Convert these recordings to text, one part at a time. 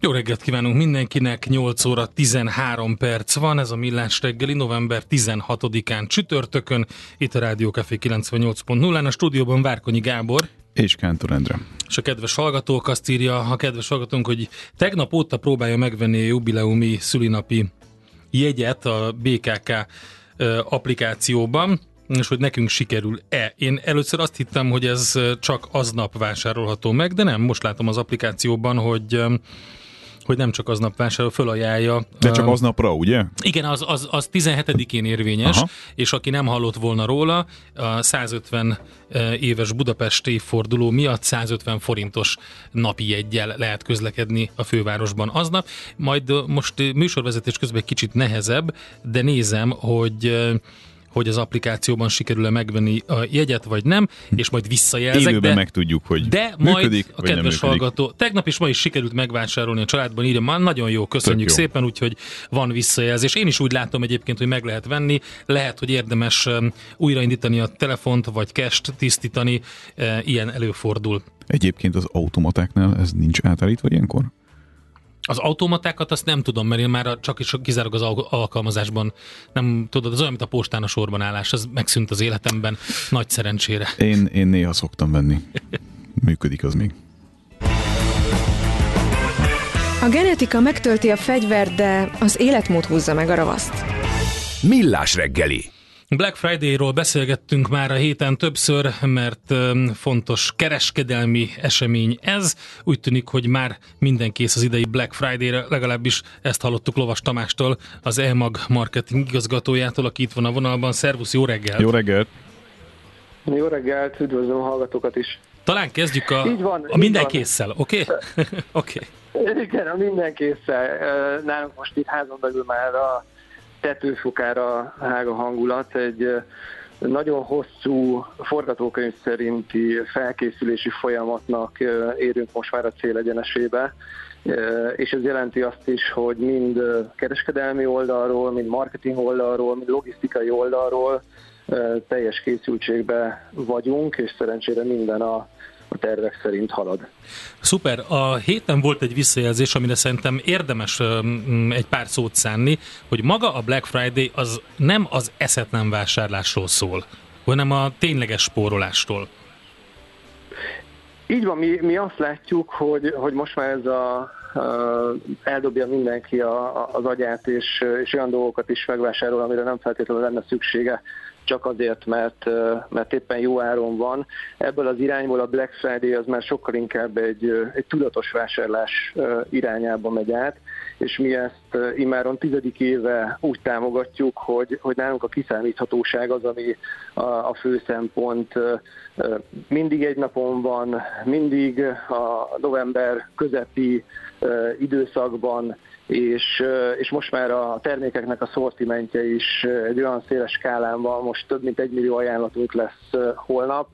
Jó reggelt kívánunk mindenkinek, 8 óra 13 perc van, ez a Millás reggeli, november 16-án csütörtökön, itt a Rádió Café 98.0-án, a stúdióban Várkonyi Gábor. És Kántor Endre. És a kedves hallgatók azt írja, a kedves hallgatónk, hogy tegnap óta próbálja megvenni a jubileumi szülinapi jegyet a BKK applikációban, és hogy nekünk sikerül-e. Én először azt hittem, hogy ez csak aznap vásárolható meg, de nem, most látom az applikációban, hogy hogy nem csak aznap vásárol, fölajánlja. De csak aznapra, ugye? Igen, az, az, az 17-én érvényes, Aha. és aki nem hallott volna róla, a 150 éves Budapest évforduló miatt 150 forintos napi jegyel lehet közlekedni a fővárosban aznap. Majd most műsorvezetés közben egy kicsit nehezebb, de nézem, hogy hogy az applikációban sikerül-e megvenni a jegyet, vagy nem, és majd visszajelzek. Élőben de, megtudjuk, hogy De működik, majd a kedves hallgató, tegnap is ma is sikerült megvásárolni a családban, írja, már nagyon jó, köszönjük jó. szépen, úgyhogy van visszajelzés. Én is úgy látom egyébként, hogy meg lehet venni, lehet, hogy érdemes um, újraindítani a telefont, vagy kest tisztítani, uh, ilyen előfordul. Egyébként az automatáknál ez nincs átállítva ilyenkor? Az automatákat azt nem tudom, mert én már csak is kizárólag az alkalmazásban nem tudod, az olyan, mint a postán a sorban állás, az megszűnt az életemben, nagy szerencsére. Én, én néha szoktam venni. Működik az még. A genetika megtölti a fegyvert, de az életmód húzza meg a ravaszt. Millás reggeli Black Friday-ról beszélgettünk már a héten többször, mert fontos kereskedelmi esemény ez. Úgy tűnik, hogy már minden kész az idei Black Friday-re, legalábbis ezt hallottuk Lovas Tamástól, az EMAG marketing igazgatójától, aki itt van a vonalban. Szervusz, jó reggelt! Jó reggelt! Jó reggelt, üdvözlöm a hallgatókat is! Talán kezdjük a, így van, a minden van. késszel, oké? Okay? oké. okay. Igen, a minden késszel. Nálunk most itt házon belül már a tetőfokára hág a hangulat, egy nagyon hosszú forgatókönyv szerinti felkészülési folyamatnak érünk most már a célegyenesébe, és ez jelenti azt is, hogy mind kereskedelmi oldalról, mind marketing oldalról, mind logisztikai oldalról teljes készültségbe vagyunk, és szerencsére minden a a tervek szerint halad. Szuper. A héten volt egy visszajelzés, amire szerintem érdemes egy pár szót szánni, hogy maga a Black Friday az nem az eszetlen vásárlásról szól, hanem a tényleges spórolástól. Így van, mi, mi azt látjuk, hogy, hogy most már ez a, eldobja mindenki a, az agyát, és, és olyan dolgokat is megvásárol, amire nem feltétlenül lenne szüksége csak azért, mert, mert éppen jó áron van. Ebből az irányból a Black Friday az már sokkal inkább egy, egy tudatos vásárlás irányába megy át, és mi ezt immáron tizedik éve úgy támogatjuk, hogy, hogy nálunk a kiszámíthatóság az, ami a, a fő szempont. Mindig egy napon van, mindig a november közepi időszakban és, és most már a termékeknek a szortimentje is egy olyan széles skálán van, most több mint egy millió ajánlatunk lesz holnap,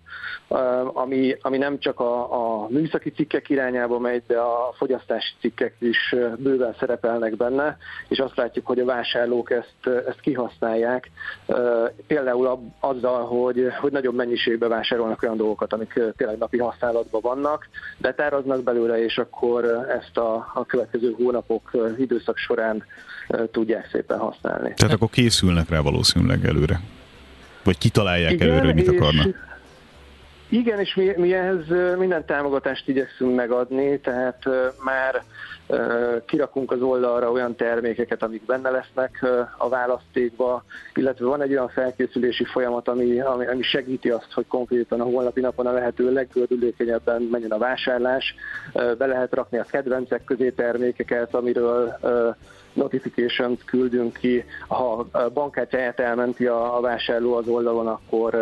ami, ami nem csak a, a műszaki cikkek irányába megy, de a fogyasztási cikkek is bőven szerepelnek benne, és azt látjuk, hogy a vásárlók ezt, ezt kihasználják, például azzal, hogy, hogy nagyobb mennyiségben vásárolnak olyan dolgokat, amik tényleg napi használatban vannak, betáraznak belőle, és akkor ezt a, a következő hónapok időszak során tudják szépen használni. Tehát akkor készülnek rá valószínűleg előre? Vagy kitalálják Igen, előre, hogy mit akarnak? Igen, és mi, mi ehhez minden támogatást igyekszünk megadni, tehát már kirakunk az oldalra olyan termékeket, amik benne lesznek a választékba, illetve van egy olyan felkészülési folyamat, ami, ami, ami segíti azt, hogy konkrétan a holnapi napon a lehető leggördülékenyebben menjen a vásárlás. Be lehet rakni a kedvencek közé termékeket, amiről notification-t küldünk ki. Ha a bankkártyáját elmenti a vásárló az oldalon, akkor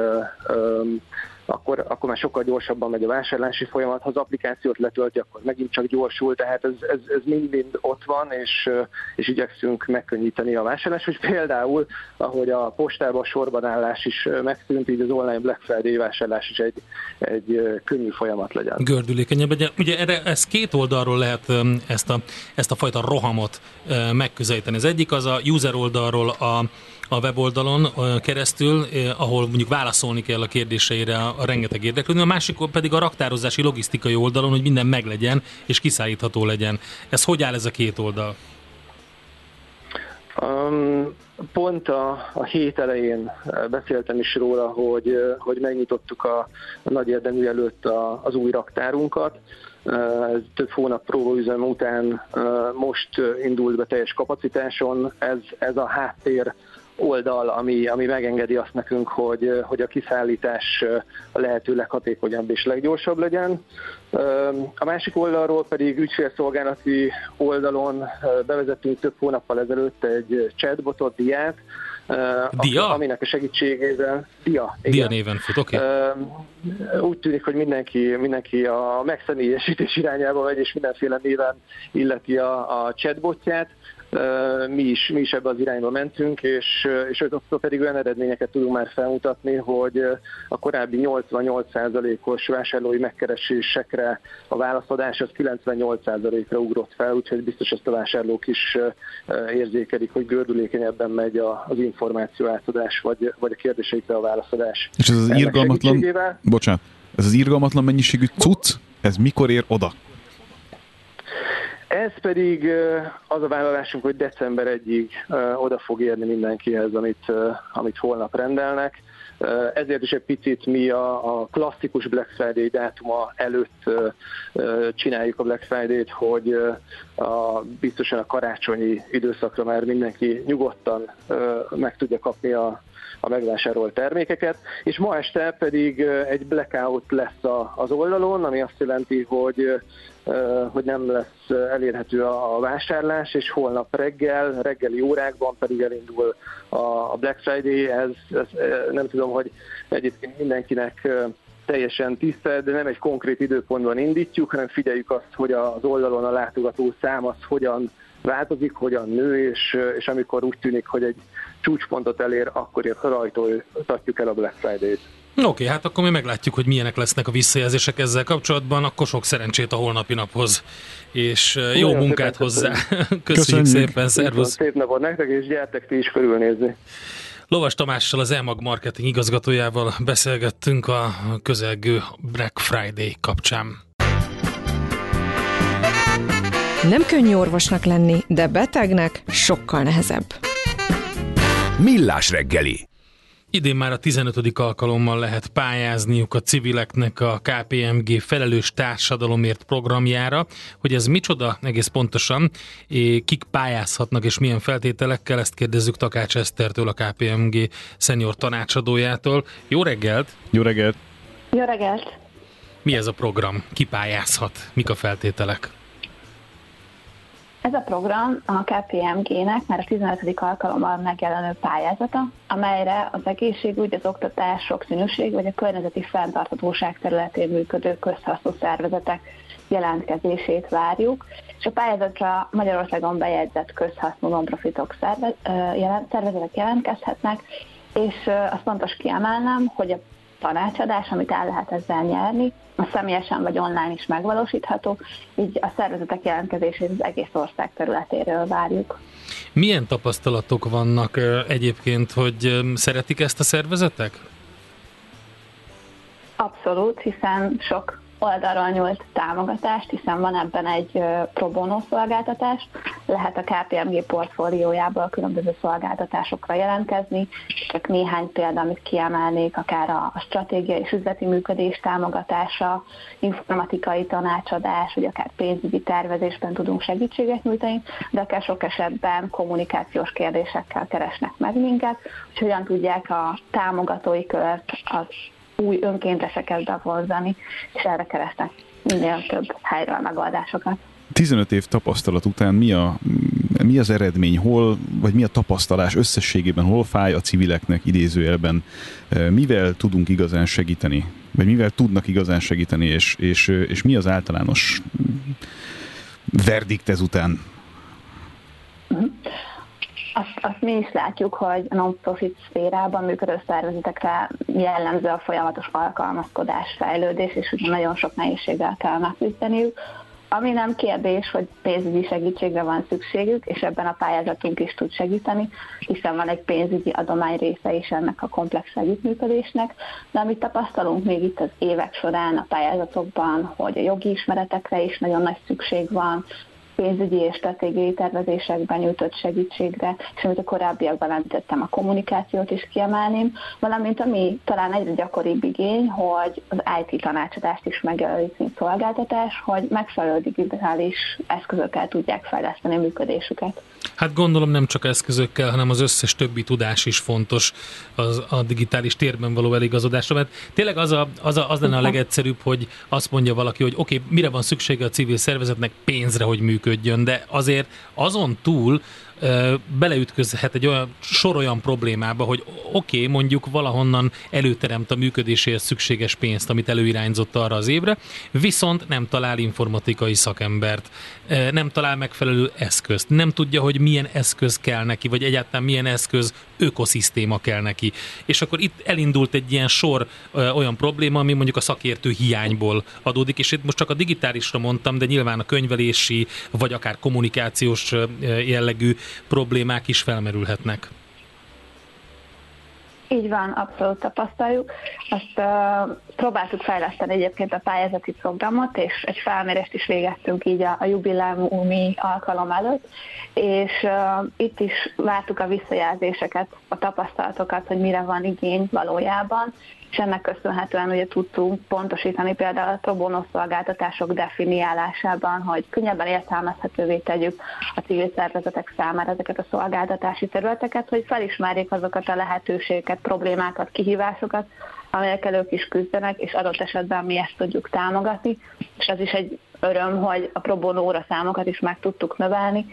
akkor, akkor már sokkal gyorsabban megy a vásárlási folyamat. Ha az applikációt letölti, akkor megint csak gyorsul, tehát ez, ez, ez mind-mind ott van, és, és igyekszünk megkönnyíteni a vásárlást, hogy például, ahogy a postában sorban állás is megszűnt, így az online Black Friday vásárlás is egy, egy könnyű folyamat legyen. Gördülékenyebb legyen. Ugye erre, ez két oldalról lehet ezt a, ezt a fajta rohamot megközelíteni. Az egyik az a user oldalról a, a weboldalon keresztül, ahol mondjuk válaszolni kell a kérdéseire a, rengeteg érdeklődő, a másik pedig a raktározási logisztikai oldalon, hogy minden meglegyen és kiszállítható legyen. Ez hogy áll ez a két oldal? Um, pont a, a hét elején beszéltem is róla, hogy, hogy megnyitottuk a, a nagy érdemű előtt a, az új raktárunkat. Ez több hónap próbaüzem után most indult be teljes kapacitáson. Ez, ez a háttér oldal, ami, ami megengedi azt nekünk, hogy, hogy a kiszállítás a lehető leghatékonyabb és leggyorsabb legyen. A másik oldalról pedig ügyfélszolgálati oldalon bevezettünk több hónappal ezelőtt egy chatbotot, diát, Dia? aminek a segítségével Dia, igen. Dia néven fut, oké. Okay. Úgy tűnik, hogy mindenki, mindenki a megszemélyesítés irányába megy, és mindenféle néven illeti a, a chatbotját mi is, mi is ebbe az irányba mentünk, és, és ott pedig olyan eredményeket tudunk már felmutatni, hogy a korábbi 88%-os vásárlói megkeresésekre a válaszadás az 98%-ra ugrott fel, úgyhogy biztos ezt a vásárlók is érzékelik, hogy gördülékenyebben megy az információ átadás, vagy, vagy a kérdéseikre a válaszadás. És ez az irgalmatlan, bocsánat, ez az irgalmatlan mennyiségű cucc, ez mikor ér oda? Ez pedig az a vállalásunk, hogy december egyig oda fog érni mindenkihez, amit, amit holnap rendelnek. Ezért is egy picit mi a, a klasszikus Black Friday dátuma előtt csináljuk a Black Friday-t, hogy a, biztosan a karácsonyi időszakra már mindenki nyugodtan meg tudja kapni a, a megvásárolt termékeket, és ma este pedig egy blackout lesz az oldalon, ami azt jelenti, hogy hogy nem lesz elérhető a vásárlás, és holnap reggel, reggeli órákban pedig elindul a Black Friday, ez, ez nem tudom, hogy egyébként mindenkinek teljesen tisztelt, de nem egy konkrét időpontban indítjuk, hanem figyeljük azt, hogy az oldalon a látogató szám az hogyan változik, hogyan nő, és, és amikor úgy tűnik, hogy egy csúcspontot elér, akkor rajtoltatjuk el a Black Friday-t. Oké, okay, hát akkor mi meglátjuk, hogy milyenek lesznek a visszajelzések ezzel kapcsolatban, akkor sok szerencsét a holnapi naphoz, és jó Nagyon munkát hozzá. Köszönjük, Köszönjük szépen, szervusz! Szép napot nektek, és gyertek ti is körülnézni. Lovas Tamással, az EMAG marketing igazgatójával beszélgettünk a közelgő Black Friday kapcsán. Nem könnyű orvosnak lenni, de betegnek sokkal nehezebb. Millás reggeli. Idén már a 15. alkalommal lehet pályázniuk a civileknek a KPMG felelős társadalomért programjára. Hogy ez micsoda egész pontosan, kik pályázhatnak és milyen feltételekkel, ezt kérdezzük Takács Esztertől, a KPMG szenior tanácsadójától. Jó reggelt! Jó reggelt! Jó reggelt! Mi ez a program? Ki pályázhat? Mik a feltételek? Ez a program a KPMG-nek már a 15. alkalommal megjelenő pályázata, amelyre az egészségügy, az oktatás, sokszínűség vagy a környezeti fenntarthatóság területén működő közhasznú szervezetek jelentkezését várjuk, és a pályázatra Magyarországon bejegyzett közhasznú non-profitok szervezetek jelentkezhetnek, és azt fontos kiemelnem, hogy a tanácsadás, amit el lehet ezzel nyerni, a személyesen vagy online is megvalósítható, így a szervezetek jelentkezését az egész ország területéről várjuk. Milyen tapasztalatok vannak egyébként, hogy szeretik ezt a szervezetek? Abszolút, hiszen sok oldalról nyújt támogatást, hiszen van ebben egy pro bono szolgáltatás, lehet a KPMG portfóliójából különböző szolgáltatásokra jelentkezni, csak néhány példa, amit kiemelnék, akár a stratégia és üzleti működés támogatása, informatikai tanácsadás, vagy akár pénzügyi tervezésben tudunk segítséget nyújtani, de akár sok esetben kommunikációs kérdésekkel keresnek meg minket, hogy hogyan tudják a támogatói kört az új önkénteseket bevonzani, és erre keresnek minél több helyről megoldásokat. 15 év tapasztalat után mi, a, mi az eredmény, hol, vagy mi a tapasztalás összességében, hol fáj a civileknek idézőjelben, mivel tudunk igazán segíteni, vagy mivel tudnak igazán segíteni, és, és, és mi az általános verdikt ezután? Azt, azt mi is látjuk, hogy a non-profit szférában működő szervezetekre jellemző a folyamatos alkalmazkodás, fejlődés, és ugye nagyon sok nehézséggel kell megküzdeniük. ami nem kérdés, hogy pénzügyi segítségre van szükségük, és ebben a pályázatunk is tud segíteni, hiszen van egy pénzügyi adomány része is ennek a komplex együttműködésnek, de amit tapasztalunk még itt az évek során a pályázatokban, hogy a jogi ismeretekre is nagyon nagy szükség van, pénzügyi és stratégiai tervezésekben nyújtott segítségre, és amit a korábbiakban említettem, a kommunikációt is kiemelném, valamint ami talán egyre gyakoribb igény, hogy az IT tanácsadást is megjelenik, mint szolgáltatás, hogy megfelelő digitális eszközökkel tudják fejleszteni a működésüket. Hát gondolom nem csak eszközökkel, hanem az összes többi tudás is fontos az, a digitális térben való eligazodásra, mert tényleg az, a, az, a, az lenne a legegyszerűbb, hogy azt mondja valaki, hogy oké, okay, mire van szüksége a civil szervezetnek? Pénzre, hogy működjön, de azért azon túl beleütközhet egy olyan sor olyan problémába, hogy oké, okay, mondjuk valahonnan előteremt a működéséhez szükséges pénzt, amit előirányzott arra az évre, viszont nem talál informatikai szakembert, nem talál megfelelő eszközt, nem tudja, hogy milyen eszköz kell neki, vagy egyáltalán milyen eszköz ökoszisztéma kell neki. És akkor itt elindult egy ilyen sor olyan probléma, ami mondjuk a szakértő hiányból adódik, és itt most csak a digitálisra mondtam, de nyilván a könyvelési, vagy akár kommunikációs jellegű problémák is felmerülhetnek. Így van, abszolút tapasztaljuk. Azt uh, próbáltuk fejleszteni egyébként a pályázati programot, és egy felmérést is végeztünk így a, a jubileumi alkalom előtt, és uh, itt is vártuk a visszajelzéseket, a tapasztalatokat, hogy mire van igény valójában, és ennek köszönhetően ugye tudtunk pontosítani például a pro szolgáltatások definiálásában, hogy könnyebben értelmezhetővé tegyük a civil szervezetek számára ezeket a szolgáltatási területeket, hogy felismerjék azokat a lehetőségeket, problémákat, kihívásokat, amelyekkel ők is küzdenek, és adott esetben mi ezt tudjuk támogatni, és az is egy öröm, hogy a pro bono óra számokat is meg tudtuk növelni,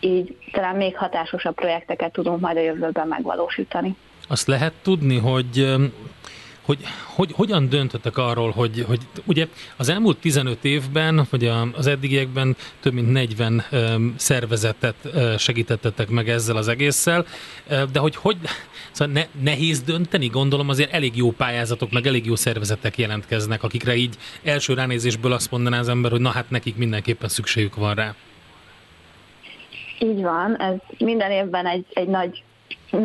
így talán még hatásosabb projekteket tudunk majd a jövőben megvalósítani. Azt lehet tudni, hogy hogy, hogy hogyan döntöttek arról, hogy, hogy ugye az elmúlt 15 évben, vagy az eddigiekben több mint 40 szervezetet segítettetek meg ezzel az egésszel, de hogy hogy, szóval ne, nehéz dönteni, gondolom azért elég jó pályázatok, meg elég jó szervezetek jelentkeznek, akikre így első ránézésből azt mondaná az ember, hogy na hát nekik mindenképpen szükségük van rá. Így van, ez minden évben egy, egy nagy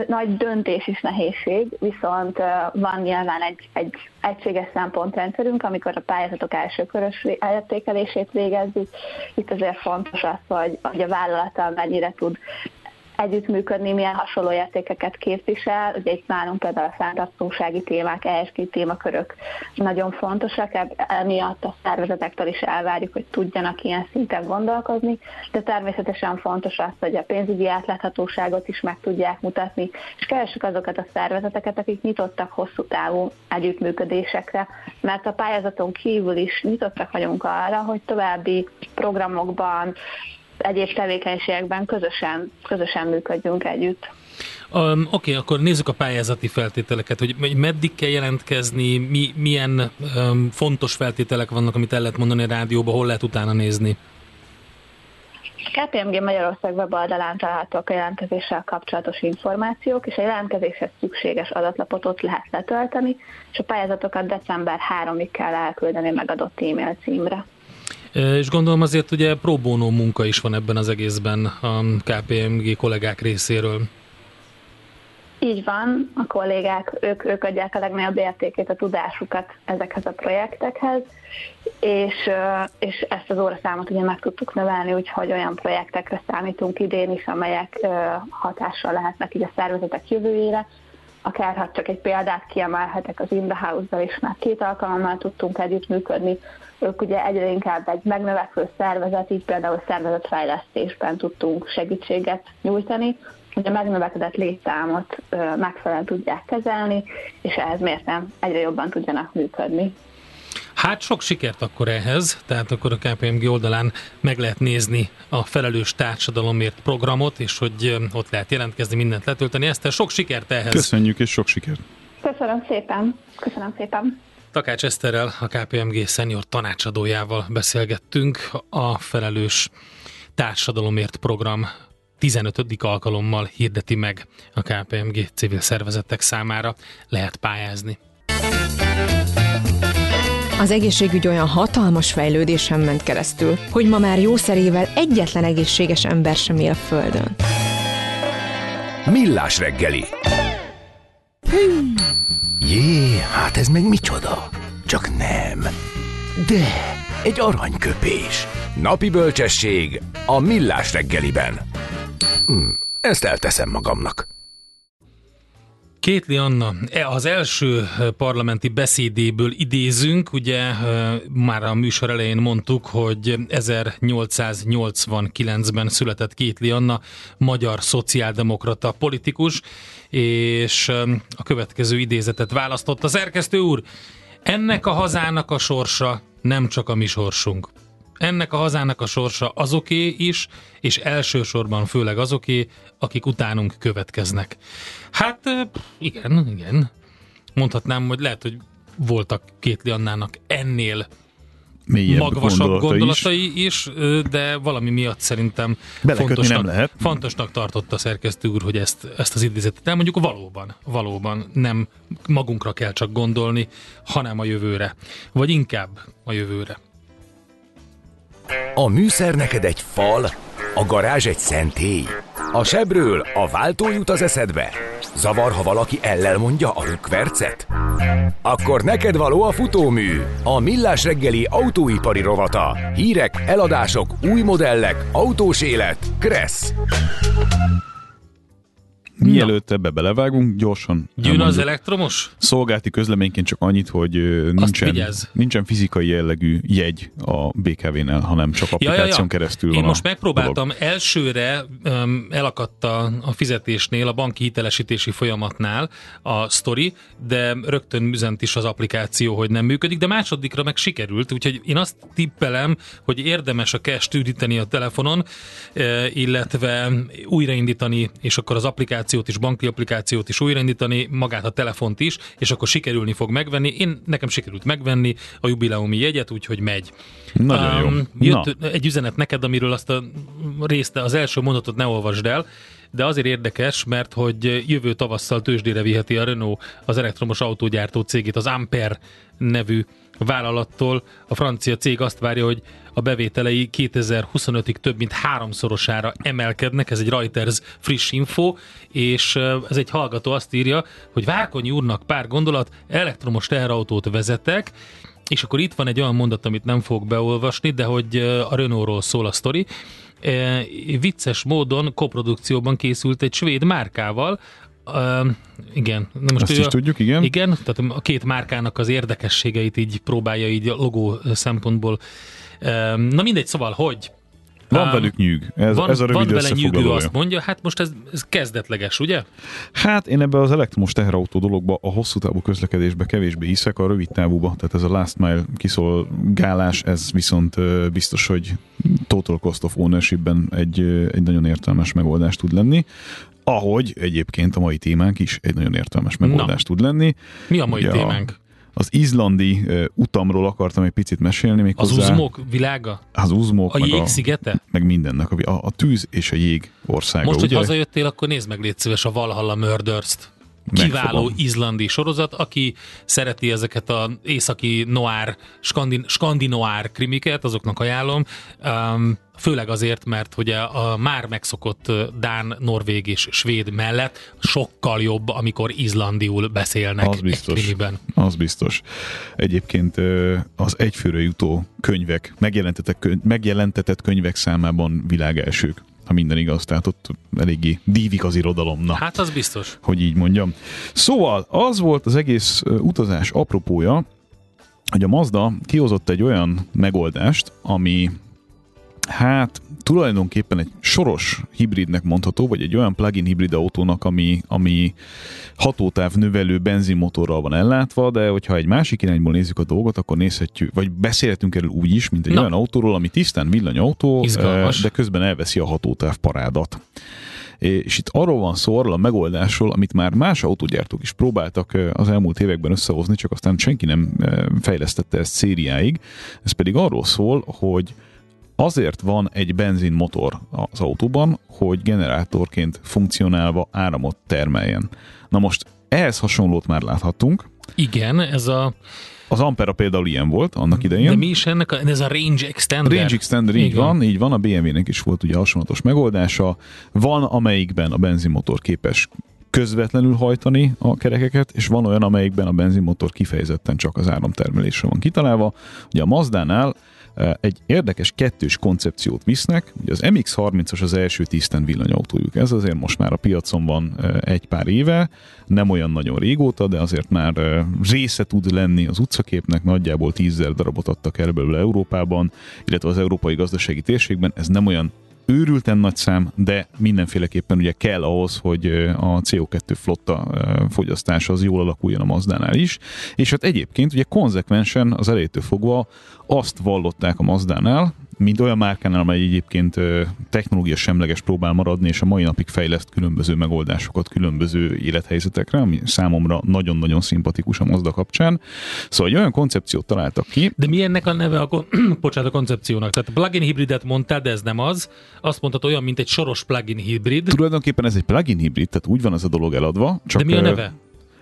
nagy döntés is nehézség, viszont van nyilván egy, egy egységes szempontrendszerünk, amikor a pályázatok elsőkörös értékelését végezzük. Itt azért fontos az, hogy, hogy a vállalattal mennyire tud együttműködni, milyen hasonló értékeket képvisel. Ugye itt nálunk például a fenntartósági témák, ESG témakörök nagyon fontosak, emiatt a szervezetektől is elvárjuk, hogy tudjanak ilyen szinten gondolkozni, de természetesen fontos az, hogy a pénzügyi átláthatóságot is meg tudják mutatni, és keressük azokat a szervezeteket, akik nyitottak hosszú távú együttműködésekre, mert a pályázaton kívül is nyitottak vagyunk arra, hogy további programokban, egyéb tevékenységekben közösen, közösen működjünk együtt. Um, Oké, okay, akkor nézzük a pályázati feltételeket, hogy meddig kell jelentkezni, mi, milyen um, fontos feltételek vannak, amit el lehet mondani a rádióban, hol lehet utána nézni? A KPMG Magyarország weboldalán találhatók a jelentkezéssel kapcsolatos információk, és a jelentkezéshez szükséges adatlapot ott lehet letölteni, és a pályázatokat december 3-ig kell elküldeni megadott e-mail címre. És gondolom azért ugye pro bono munka is van ebben az egészben a KPMG kollégák részéről. Így van, a kollégák, ők, ők adják a legnagyobb értékét, a tudásukat ezekhez a projektekhez, és, és ezt az óraszámot ugye meg tudtuk növelni, úgyhogy olyan projektekre számítunk idén is, amelyek hatással lehetnek így a szervezetek jövőjére, akár ha csak egy példát kiemelhetek az In the House-dal is, már két alkalommal tudtunk együttműködni, ők ugye egyre inkább egy megnövekvő szervezet, így például szervezetfejlesztésben tudtunk segítséget nyújtani, hogy a megnövekedett létszámot megfelelően tudják kezelni, és ehhez miért nem egyre jobban tudjanak működni. Hát sok sikert akkor ehhez, tehát akkor a KPMG oldalán meg lehet nézni a felelős társadalomért programot, és hogy ott lehet jelentkezni, mindent letölteni. Ezt sok sikert ehhez. Köszönjük, és sok sikert. Köszönöm szépen. Köszönöm szépen. Takács Eszterrel, a KPMG szenior tanácsadójával beszélgettünk a felelős társadalomért program 15. alkalommal hirdeti meg a KPMG civil szervezetek számára lehet pályázni. Az egészségügy olyan hatalmas fejlődésen ment keresztül, hogy ma már jószerével egyetlen egészséges ember sem él a Földön. Millás reggeli. Jé, hát ez meg micsoda? Csak nem. De, egy aranyköpés. Napi bölcsesség a Millás reggeliben. Hm, ezt elteszem magamnak. Kétli Anna, e, az első parlamenti beszédéből idézünk, ugye már a műsor elején mondtuk, hogy 1889-ben született Kétli Anna, magyar szociáldemokrata politikus, és a következő idézetet választott a szerkesztő úr. Ennek a hazának a sorsa nem csak a mi sorsunk. Ennek a hazának a sorsa azoké is, és elsősorban főleg azoké, akik utánunk következnek. Hát igen, igen. Mondhatnám, hogy lehet, hogy voltak két Liannának ennél Mélyebb magvasabb gondolata gondolatai is. is, de valami miatt szerintem Belekötni fontosnak, nem lehet. fontosnak tartotta a szerkesztő úr, hogy ezt, ezt az idézetet nem mondjuk valóban, valóban nem magunkra kell csak gondolni, hanem a jövőre. Vagy inkább a jövőre. A műszer neked egy fal, a garázs egy szentély. A sebről a váltó jut az eszedbe. Zavar, ha valaki ellel mondja a rükvercet? Akkor neked való a futómű, a millás reggeli autóipari rovata. Hírek, eladások, új modellek, autós élet. Kressz. Mielőtt ebbe belevágunk, gyorsan Jön az elektromos? Szolgálti közleményként csak annyit, hogy nincsen, nincsen fizikai jellegű jegy a BKV-nál, hanem csak applikáción keresztül Én van most megpróbáltam, dolog. elsőre um, elakadt a, a fizetésnél, a banki hitelesítési folyamatnál a sztori, de rögtön üzent is az applikáció, hogy nem működik, de másodikra meg sikerült, úgyhogy én azt tippelem, hogy érdemes a cash üdíteni a telefonon, illetve újraindítani, és akkor az applikációt is, banki applikációt is újraindítani, magát a telefont is, és akkor sikerülni fog megvenni. Én nekem sikerült megvenni a jubileumi jegyet, úgyhogy megy. Nagyon jó. Jött egy üzenet neked, amiről azt a részt, az első mondatot ne olvasd el, de azért érdekes, mert hogy jövő tavasszal tőzsdére viheti a Renault az elektromos autógyártó cégét, az Ampere nevű vállalattól. A francia cég azt várja, hogy a bevételei 2025-ig több mint háromszorosára emelkednek, ez egy Reuters friss info, és ez egy hallgató azt írja, hogy Várkonyi úrnak pár gondolat, elektromos teherautót vezetek, és akkor itt van egy olyan mondat, amit nem fogok beolvasni, de hogy a Renaultról szól a sztori. Vicces módon koprodukcióban készült egy svéd márkával, Uh, igen. Na Azt ő is a- tudjuk, igen. Igen, tehát a két márkának az érdekességeit így próbálja így a logó szempontból. Um, na mindegy, szóval, hogy Van Um, velük nyűg. Ez, van, ez a van rövid vele nyűgő, azt mondja, hát most ez, ez kezdetleges, ugye? Hát én ebbe az elektromos teherautó dologba, a hosszú távú közlekedésbe kevésbé hiszek, a rövid távúba, tehát ez a last mile kiszolgálás, ez viszont biztos, hogy total cost of ownershipben egy, egy nagyon értelmes megoldás tud lenni. Ahogy egyébként a mai témánk is egy nagyon értelmes megoldás tud lenni. Mi a mai Ugye a- témánk? Az izlandi ö, utamról akartam egy picit mesélni, még Az hozzá, uzmok világa? az uzmok, A meg, jég a, szigete? meg mindennek, a, a, a tűz és a jég országa. Most, hogy ugye? hazajöttél, akkor nézd meg, légy szíves, a Valhalla Murders-t. Kiváló Megfogom. izlandi sorozat, aki szereti ezeket a északi noir, skandin, skandinoár krimiket, azoknak ajánlom. Um, főleg azért, mert ugye a már megszokott Dán, Norvég és Svéd mellett sokkal jobb, amikor izlandiul beszélnek Az biztos. krimiben. Az biztos. Egyébként az egyfőre jutó könyvek, megjelentetett, könyv, megjelentetett könyvek számában világelsők, ha minden igaz, tehát ott eléggé dívik az irodalom, na, Hát az biztos. hogy így mondjam. Szóval az volt az egész utazás apropója, hogy a Mazda kihozott egy olyan megoldást, ami hát tulajdonképpen egy soros hibridnek mondható, vagy egy olyan plug-in hibrid autónak, ami, ami hatótáv növelő benzinmotorral van ellátva, de hogyha egy másik irányból nézzük a dolgot, akkor nézhetjük, vagy beszélhetünk erről úgy is, mint egy Na. olyan autóról, ami tisztán villanyautó, Izgalmas. eh, de közben elveszi a hatótáv parádat. És itt arról van szó, arról a megoldásról, amit már más autógyártók is próbáltak eh, az elmúlt években összehozni, csak aztán senki nem eh, fejlesztette ezt szériáig. Ez pedig arról szól, hogy azért van egy benzinmotor az autóban, hogy generátorként funkcionálva áramot termeljen. Na most ehhez hasonlót már láthattunk, Igen, ez a... Az Ampera például ilyen volt annak idején. De mi is ennek? A, ez a Range Extender. Range Extender, így Igen. van, így van. A BMW-nek is volt ugye hasonlatos megoldása. Van, amelyikben a benzinmotor képes közvetlenül hajtani a kerekeket, és van olyan, amelyikben a benzinmotor kifejezetten csak az áramtermelésre van kitalálva. Ugye a Mazdánál egy érdekes kettős koncepciót visznek. Ugye az MX-30-as az első tisztán villanyautójuk. Ez azért most már a piacon van egy pár éve, nem olyan nagyon régóta, de azért már része tud lenni az utcaképnek, nagyjából 10 darabot adtak el belőle Európában, illetve az európai gazdasági térségben. Ez nem olyan őrülten nagy szám, de mindenféleképpen ugye kell ahhoz, hogy a CO2 flotta fogyasztása az jól alakuljon a Mazdánál is, és hát egyébként ugye konzekvensen az elejétől fogva azt vallották a Mazdánál, mint olyan márkánál, amely egyébként technológia semleges próbál maradni, és a mai napig fejleszt különböző megoldásokat különböző élethelyzetekre, ami számomra nagyon-nagyon szimpatikus a Mazda kapcsán. Szóval egy olyan koncepciót találtak ki. De mi ennek a neve a, bocsánat, a koncepciónak? Tehát plug-in hibridet mondtál, de ez nem az. Azt mondtad olyan, mint egy soros plug-in hibrid. Tulajdonképpen ez egy plug-in hibrid, tehát úgy van ez a dolog eladva. Csak de mi a neve?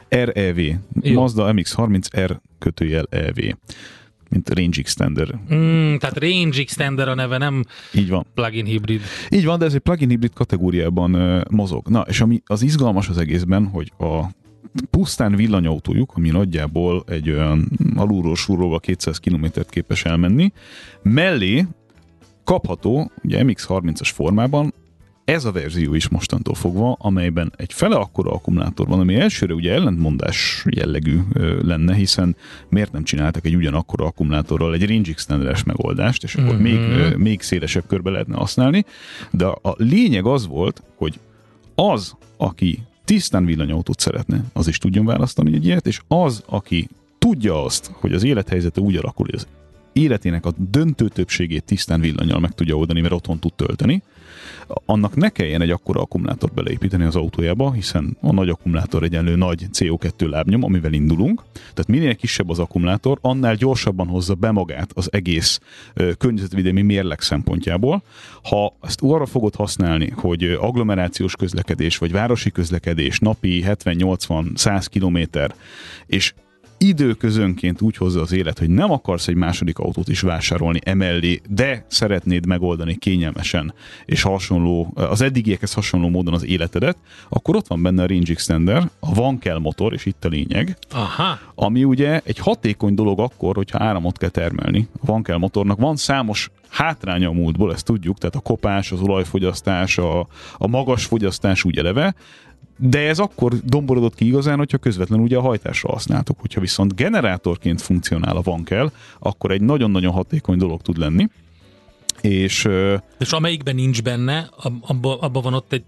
REV. Jó. Mazda MX-30 R kötőjel EV mint Range Extender. Mm, tehát Range Extender a neve, nem Így van. plugin hibrid. Így van, de ez egy plugin hibrid kategóriában uh, mozog. Na, és ami az izgalmas az egészben, hogy a pusztán villanyautójuk, ami nagyjából egy olyan alulról súróval 200 km-t képes elmenni, mellé kapható, ugye MX-30-as formában ez a verzió is mostantól fogva, amelyben egy fele akkora akkumulátor van, ami elsőre ugye ellentmondás jellegű lenne, hiszen miért nem csináltak egy ugyanakkora akkumulátorral egy range extender megoldást, és akkor mm-hmm. még, még szélesebb körbe lehetne használni, de a lényeg az volt, hogy az, aki tisztán villanyautót szeretne, az is tudjon választani egy ilyet, és az, aki tudja azt, hogy az élethelyzete úgy alakul, hogy az életének a döntő többségét tisztán villanyal meg tudja oldani, mert otthon tud tölteni, annak ne kelljen egy akkora akkumulátort beleépíteni az autójába, hiszen a nagy akkumulátor egyenlő nagy CO2 lábnyom, amivel indulunk. Tehát minél kisebb az akkumulátor, annál gyorsabban hozza be magát az egész ö, környezetvédelmi mérleg szempontjából. Ha ezt arra fogod használni, hogy agglomerációs közlekedés vagy városi közlekedés napi 70-80-100 kilométer, és időközönként úgy hozza az élet, hogy nem akarsz egy második autót is vásárolni emellé, de szeretnéd megoldani kényelmesen és hasonló, az eddigiekhez hasonló módon az életedet, akkor ott van benne a Range Extender, a van kell motor, és itt a lényeg, Aha. ami ugye egy hatékony dolog akkor, hogyha áramot kell termelni. A van kell motornak van számos hátránya a múltból, ezt tudjuk, tehát a kopás, az olajfogyasztás, a, a magas fogyasztás úgy eleve, de ez akkor domborodott ki igazán, hogyha közvetlenül ugye a hajtásra használtuk. Hogyha viszont generátorként funkcionál a vankel, akkor egy nagyon-nagyon hatékony dolog tud lenni. És, és amelyikben nincs benne, abban abba van ott egy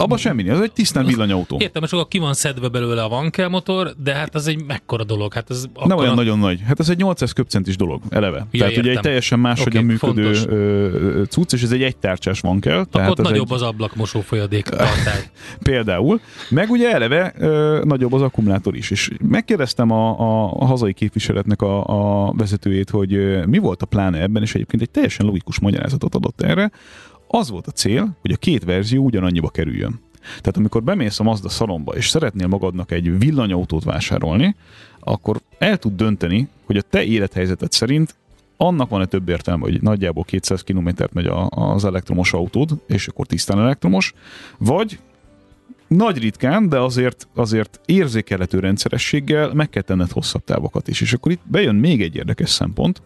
abban semmi nincs, ez egy tisztán villanyautó. Értem, csak ki van szedve belőle a vankel motor, de hát az egy mekkora dolog. Hát ez Nem olyan nagyon nagy. Hát ez egy 800 köbcentis dolog, eleve. Ja, tehát értem. ugye egy teljesen máshogyan okay, működő fontos. cucc, és ez egy egytárcsás vankel. Tehát ott nagyobb egy... az ablakmosó folyadék tartály. Például. Meg ugye eleve ö, nagyobb az akkumulátor is. És megkérdeztem a, a, a hazai képviseletnek a, a vezetőjét, hogy ö, mi volt a pláne ebben, és egyébként egy teljesen logikus magyarázatot adott erre, az volt a cél, hogy a két verzió ugyanannyiba kerüljön. Tehát amikor bemész a Mazda szalomba, és szeretnél magadnak egy villanyautót vásárolni, akkor el tud dönteni, hogy a te élethelyzeted szerint annak van-e több értelme, hogy nagyjából 200 km-t megy az elektromos autód, és akkor tisztán elektromos, vagy nagy ritkán, de azért, azért érzékelhető rendszerességgel meg kell tenned hosszabb távokat is. És akkor itt bejön még egy érdekes szempont,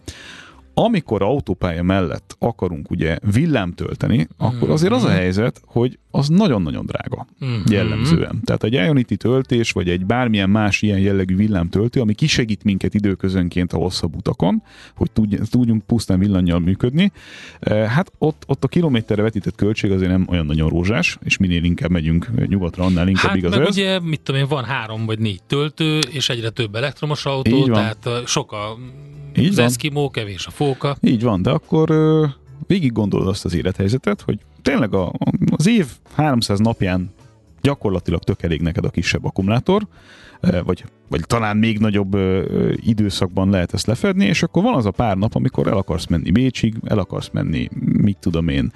amikor autópálya mellett akarunk ugye villám tölteni, akkor azért az a mhm. helyzet, hogy az nagyon-nagyon drága mm-hmm. jellemzően. Tehát egy Ionity töltés, vagy egy bármilyen más ilyen jellegű villámtöltő, ami kisegít minket időközönként a hosszabb utakon, hogy tudjunk pusztán villanyjal működni, eh, hát ott, ott a kilométerre vetített költség azért nem olyan nagyon rózsás, és minél inkább megyünk nyugatra, annál inkább hát igaz meg ez. ugye, mit tudom én, van három vagy négy töltő, és egyre több elektromos autó, tehát eh, sok a így az van. eszkimó, kevés a fóka. Így van, de akkor végig gondolod azt az élethelyzetet, hogy tényleg a, az év 300 napján gyakorlatilag tök elég neked a kisebb akkumulátor, vagy, vagy talán még nagyobb időszakban lehet ezt lefedni, és akkor van az a pár nap, amikor el akarsz menni Bécsig, el akarsz menni, mit tudom én,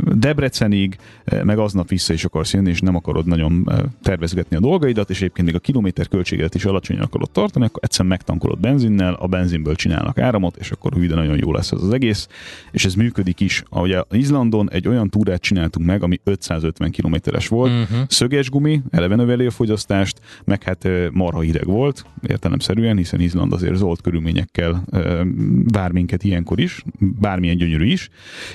Debrecenig, meg aznap vissza is akarsz jönni, és nem akarod nagyon tervezgetni a dolgaidat, és egyébként még a kilométer költséget is alacsonyan akarod tartani, akkor egyszerűen megtankolod benzinnel, a benzinből csinálnak áramot, és akkor hűde nagyon jó lesz ez az egész, és ez működik is. Ahogy Izlandon egy olyan túrát csináltunk meg, ami 550 kilométeres volt, uh-huh. Szöges gumi, eleve növeli a fogyasztást, meg hát marha hideg volt, értelemszerűen, hiszen Izland azért zolt körülményekkel vár minket ilyenkor is, bármilyen gyönyörű is,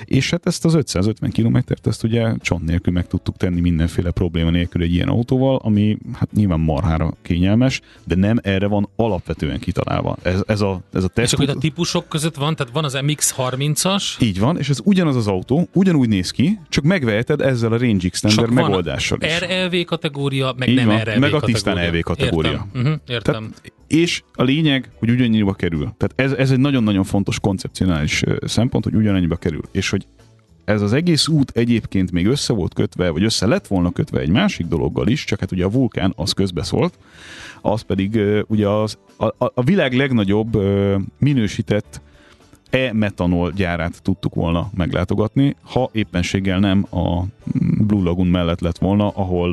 és hát ezt az 550 kilométert, ezt ugye csont nélkül meg tudtuk tenni mindenféle probléma nélkül egy ilyen autóval, ami hát nyilván marhára kényelmes, de nem erre van alapvetően kitalálva. Ez, ez a, ez a test. És akkor a típusok között van, tehát van az MX-30-as? Így van, és ez ugyanaz az autó, ugyanúgy néz ki, csak megveheted ezzel a Range Extender megoldással is. RLV kategória, meg Így nem van, RLV meg a tisztán LV kategória. Értem. Uh-huh, értem. Tehát, és a lényeg, hogy ugyanannyiba kerül. Tehát ez, ez egy nagyon-nagyon fontos koncepcionális szempont, hogy ugyanannyiba kerül. És hogy ez az egész út egyébként még össze volt kötve, vagy össze lett volna kötve egy másik dologgal is, csak hát ugye a vulkán az közbeszólt, az pedig ugye az, a, a világ legnagyobb minősített e-metanol gyárát tudtuk volna meglátogatni, ha éppenséggel nem a Blue Lagoon mellett lett volna, ahol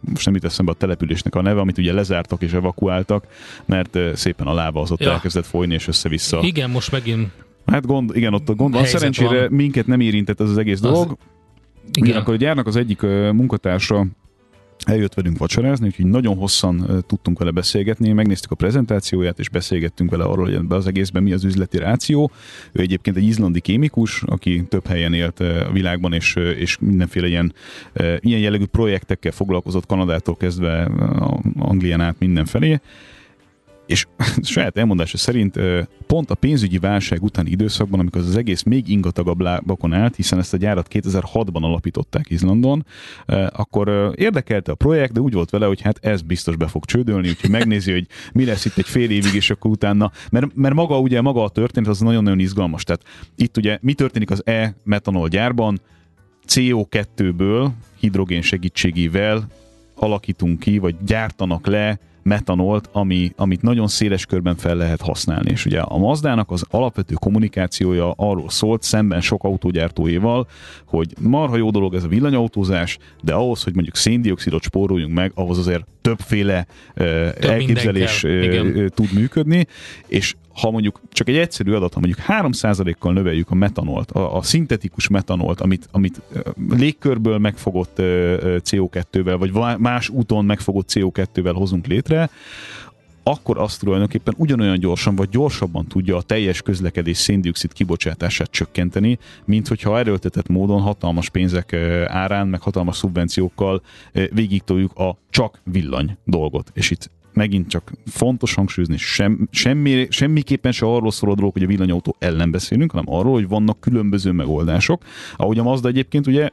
most nem jut eszembe a településnek a neve, amit ugye lezártak és evakuáltak, mert szépen a lába az ott ja. elkezdett folyni és össze-vissza. Igen, most megint Hát gond, igen, ott a gond van. Szerencsére van. minket nem érintett ez az egész az, dolog. Igen. akkor a gyárnak az egyik munkatársa eljött velünk vacsorázni, úgyhogy nagyon hosszan tudtunk vele beszélgetni, megnéztük a prezentációját, és beszélgettünk vele arról, hogy ebbe az egészben mi az üzleti ráció. Ő egyébként egy izlandi kémikus, aki több helyen élt a világban, és, és mindenféle ilyen, ilyen jellegű projektekkel foglalkozott Kanadától kezdve Anglián át mindenfelé és saját elmondása szerint pont a pénzügyi válság utáni időszakban, amikor az egész még ingatagabb lábakon állt, hiszen ezt a gyárat 2006-ban alapították Izlandon, akkor érdekelte a projekt, de úgy volt vele, hogy hát ez biztos be fog csődölni, úgyhogy megnézi, hogy mi lesz itt egy fél évig, és akkor utána, mert, mert maga ugye maga a történet az nagyon-nagyon izgalmas. Tehát itt ugye mi történik az e-metanol gyárban, CO2-ből hidrogén segítségével alakítunk ki, vagy gyártanak le metanolt, ami, amit nagyon széles körben fel lehet használni. És ugye a Mazdának az alapvető kommunikációja arról szólt, szemben sok autógyártóéval, hogy marha jó dolog ez a villanyautózás, de ahhoz, hogy mondjuk széndiokszidot spóroljunk meg, ahhoz azért többféle uh, Több elképzelés uh, tud működni, és ha mondjuk csak egy egyszerű adat, ha mondjuk 3%-kal növeljük a metanolt, a, a szintetikus metanolt, amit, amit légkörből megfogott CO2-vel, vagy más úton megfogott CO2-vel hozunk létre, akkor azt tulajdonképpen ugyanolyan gyorsan vagy gyorsabban tudja a teljes közlekedés széndiokszid kibocsátását csökkenteni, mint hogyha erőltetett módon hatalmas pénzek árán, meg hatalmas szubvenciókkal végigtoljuk a csak villany dolgot. És itt megint csak fontos hangsúlyozni, sem, semmi, semmiképpen se arról szól a dolog, hogy a villanyautó ellen beszélünk, hanem arról, hogy vannak különböző megoldások. Ahogy a Mazda egyébként ugye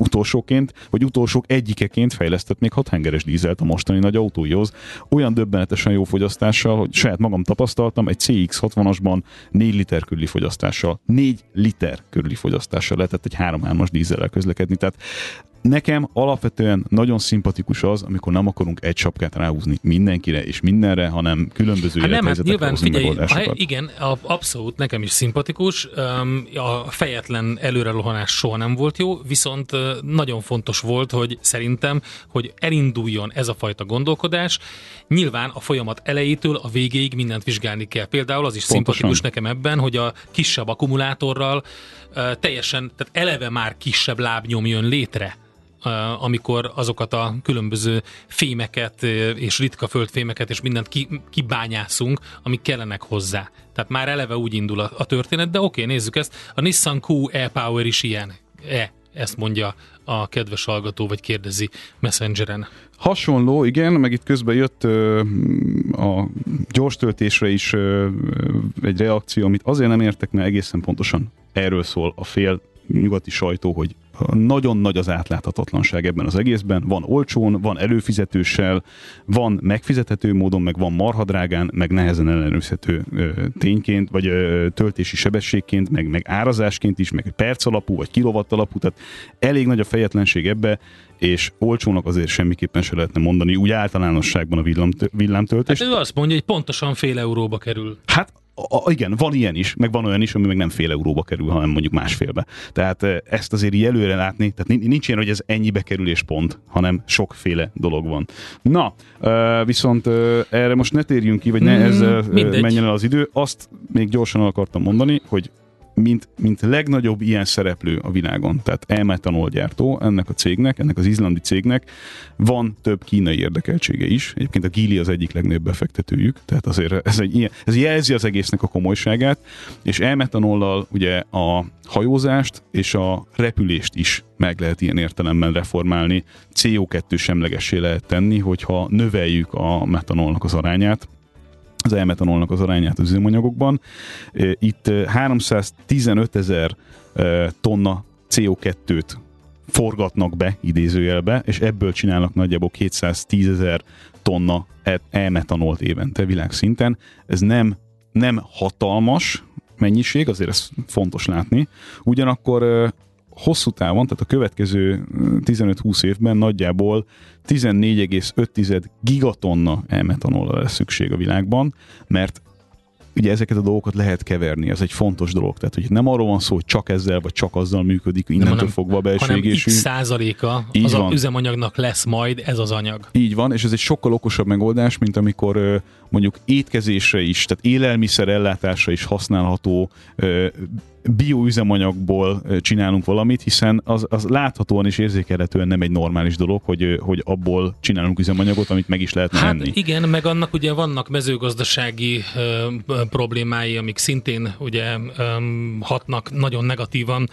utolsóként, vagy utolsók egyikeként fejlesztett még hathengeres dízelt a mostani nagy autóihoz. Olyan döbbenetesen jó fogyasztással, hogy saját magam tapasztaltam, egy CX-60-asban 4 liter körüli fogyasztással, 4 liter körüli fogyasztással lehetett egy 3-3-as dízellel közlekedni. Tehát Nekem alapvetően nagyon szimpatikus az, amikor nem akarunk egy sapkát ráhúzni mindenkire és mindenre, hanem különböző hát nem, hát nyilván, figyelj, ha, igen, abszolút nekem is szimpatikus. A fejetlen előrelohanás soha nem volt jó, viszont nagyon fontos volt, hogy szerintem, hogy elinduljon ez a fajta gondolkodás. Nyilván a folyamat elejétől a végéig mindent vizsgálni kell. Például az is Pontosan. szimpatikus nekem ebben, hogy a kisebb akkumulátorral teljesen, tehát eleve már kisebb lábnyom jön létre amikor azokat a különböző fémeket és ritka földfémeket és mindent kibányászunk, amik kellenek hozzá. Tehát már eleve úgy indul a, a történet, de oké, nézzük ezt. A Nissan Q e-Power is ilyen. E, ezt mondja a kedves hallgató, vagy kérdezi Messengeren. Hasonló, igen, meg itt közben jött ö, a gyors töltésre is ö, egy reakció, amit azért nem értek, mert egészen pontosan erről szól a fél nyugati sajtó, hogy nagyon nagy az átláthatatlanság ebben az egészben. Van olcsón, van előfizetőssel, van megfizethető módon, meg van marhadrágán, meg nehezen ellenőrizhető tényként, vagy ö, töltési sebességként, meg, meg árazásként is, meg perc alapú, vagy kilovatt alapú, tehát elég nagy a fejetlenség ebbe, és olcsónak azért semmiképpen se lehetne mondani, úgy általánosságban a villám, villámtöltés. Hát ő azt mondja, hogy pontosan fél euróba kerül. Hát a, igen, van ilyen is, meg van olyan is, ami meg nem fél euróba kerül, hanem mondjuk másfélbe. Tehát ezt azért így előre látni, tehát nincs ilyen, hogy ez ennyibe kerül és pont, hanem sokféle dolog van. Na, viszont erre most ne térjünk ki, vagy ne mm, ezzel Mindegy. menjen el az idő. Azt még gyorsan akartam mondani, hogy mint, mint legnagyobb ilyen szereplő a világon, tehát e-metanol gyártó ennek a cégnek, ennek az izlandi cégnek. Van több kínai érdekeltsége is. Egyébként a Gili az egyik legnagyobb befektetőjük, tehát azért ez, egy ilyen, ez jelzi az egésznek a komolyságát, és e-metanollal ugye a hajózást és a repülést is meg lehet ilyen értelemben reformálni, CO2 semlegessé lehet tenni, hogyha növeljük a metanolnak az arányát, az elmetanolnak az arányát az üzemanyagokban. Itt 315 ezer tonna CO2-t forgatnak be idézőjelbe, és ebből csinálnak nagyjából 210 ezer tonna elmetanolt évente világszinten. Ez nem, nem hatalmas mennyiség, azért ez fontos látni. Ugyanakkor hosszú távon, tehát a következő 15-20 évben nagyjából 14,5 gigatonna elmetanolra lesz szükség a világban, mert ugye ezeket a dolgokat lehet keverni, ez egy fontos dolog. Tehát, hogy nem arról van szó, hogy csak ezzel vagy csak azzal működik, innentől nem, fogva a belső hanem égésű. Százaléka az van. üzemanyagnak lesz majd ez az anyag. Így van, és ez egy sokkal okosabb megoldás, mint amikor mondjuk étkezésre is, tehát élelmiszer ellátásra is használható bioüzemanyagból csinálunk valamit, hiszen az, az láthatóan és érzékelhetően nem egy normális dolog, hogy, hogy abból csinálunk üzemanyagot, amit meg is lehetne hát enni. igen, meg annak ugye vannak mezőgazdasági ö, problémái, amik szintén ugye ö, hatnak nagyon negatívan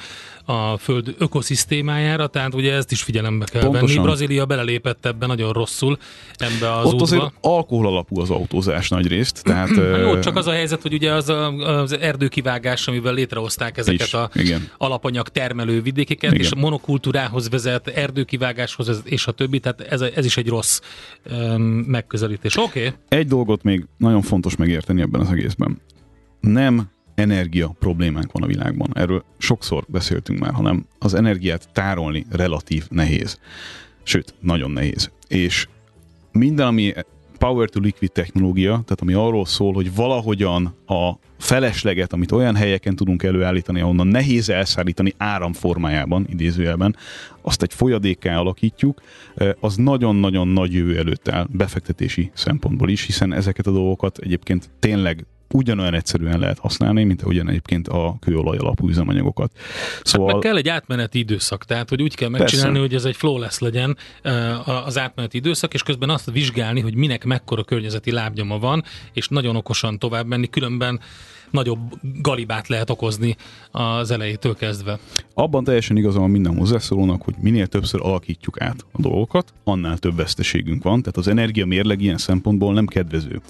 a föld ökoszisztémájára, tehát ugye ezt is figyelembe kell Pontosan. venni. Brazília belelépett ebben nagyon rosszul ebbe az Ott útba. azért alkohol alapú az autózás nagy részt. Tehát, hát jó, csak az a helyzet, hogy ugye az, a, az erdőkivágás, amivel létrehozták ezeket is, a igen. alapanyag termelő vidékeket, igen. és monokultúrához vezet, erdőkivágáshoz vezet, és a többi, tehát ez, ez is egy rossz um, megközelítés. Oké. Okay. Egy dolgot még nagyon fontos megérteni ebben az egészben. Nem energia problémánk van a világban. Erről sokszor beszéltünk már, hanem az energiát tárolni relatív nehéz. Sőt, nagyon nehéz. És minden, ami power to liquid technológia, tehát ami arról szól, hogy valahogyan a felesleget, amit olyan helyeken tudunk előállítani, ahonnan nehéz elszállítani áram formájában, idézőjelben, azt egy folyadékká alakítjuk, az nagyon-nagyon nagy jövő előtt áll befektetési szempontból is, hiszen ezeket a dolgokat egyébként tényleg ugyanolyan egyszerűen lehet használni, mint ugyan egyébként a kőolaj alapú üzemanyagokat. Szóval... Hát meg kell egy átmeneti időszak, tehát hogy úgy kell megcsinálni, Persze. hogy ez egy flawless legyen az átmeneti időszak, és közben azt vizsgálni, hogy minek mekkora környezeti lábnyoma van, és nagyon okosan tovább menni, különben nagyobb galibát lehet okozni az elejétől kezdve. Abban teljesen igazam van minden hozzászólónak, hogy minél többször alakítjuk át a dolgokat, annál több veszteségünk van, tehát az energia mérleg ilyen szempontból nem kedvező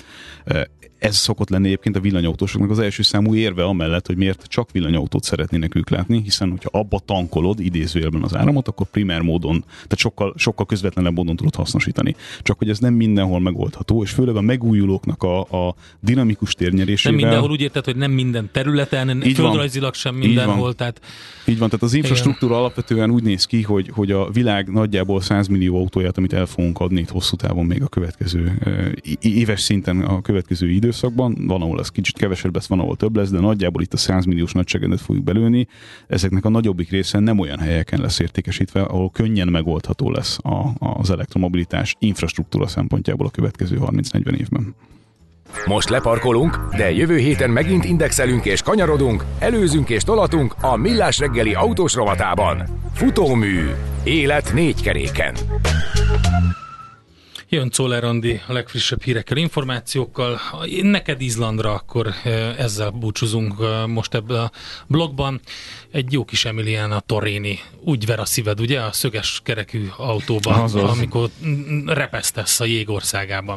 ez szokott lenni egyébként a villanyautósoknak az első számú érve amellett, hogy miért csak villanyautót szeretnének ők látni, hiszen hogyha abba tankolod idézőjelben az áramot, akkor primer módon, tehát sokkal, sokkal közvetlenebb módon tudod hasznosítani. Csak hogy ez nem mindenhol megoldható, és főleg a megújulóknak a, a dinamikus térnyerésével. Nem mindenhol úgy érted, hogy nem minden területen, így földrajzilag sem mindenhol. Így van. Tehát... így van, tehát az infrastruktúra Igen. alapvetően úgy néz ki, hogy, hogy a világ nagyjából 100 millió autóját, amit el fogunk adni itt hosszú távon még a következő éves szinten a következő idő időszakban, van, ahol ez kicsit kevesebb lesz, van, ahol több lesz, de nagyjából itt a 100 milliós nagyságrendet fogjuk belőni. Ezeknek a nagyobbik része nem olyan helyeken lesz értékesítve, ahol könnyen megoldható lesz a, az elektromobilitás infrastruktúra szempontjából a következő 30-40 évben. Most leparkolunk, de jövő héten megint indexelünk és kanyarodunk, előzünk és tolatunk a Millás reggeli autós rovatában. Futómű. Élet négy keréken. Jön Czoller Andi a legfrissebb hírekkel, információkkal. Neked Izlandra akkor eh, ezzel búcsúzunk eh, most ebben a blogban. Egy jó kis Emiliana Torini. Úgy ver a szíved, ugye? A szöges kerekű autóban, Azaz. amikor repesztesz a jégországában.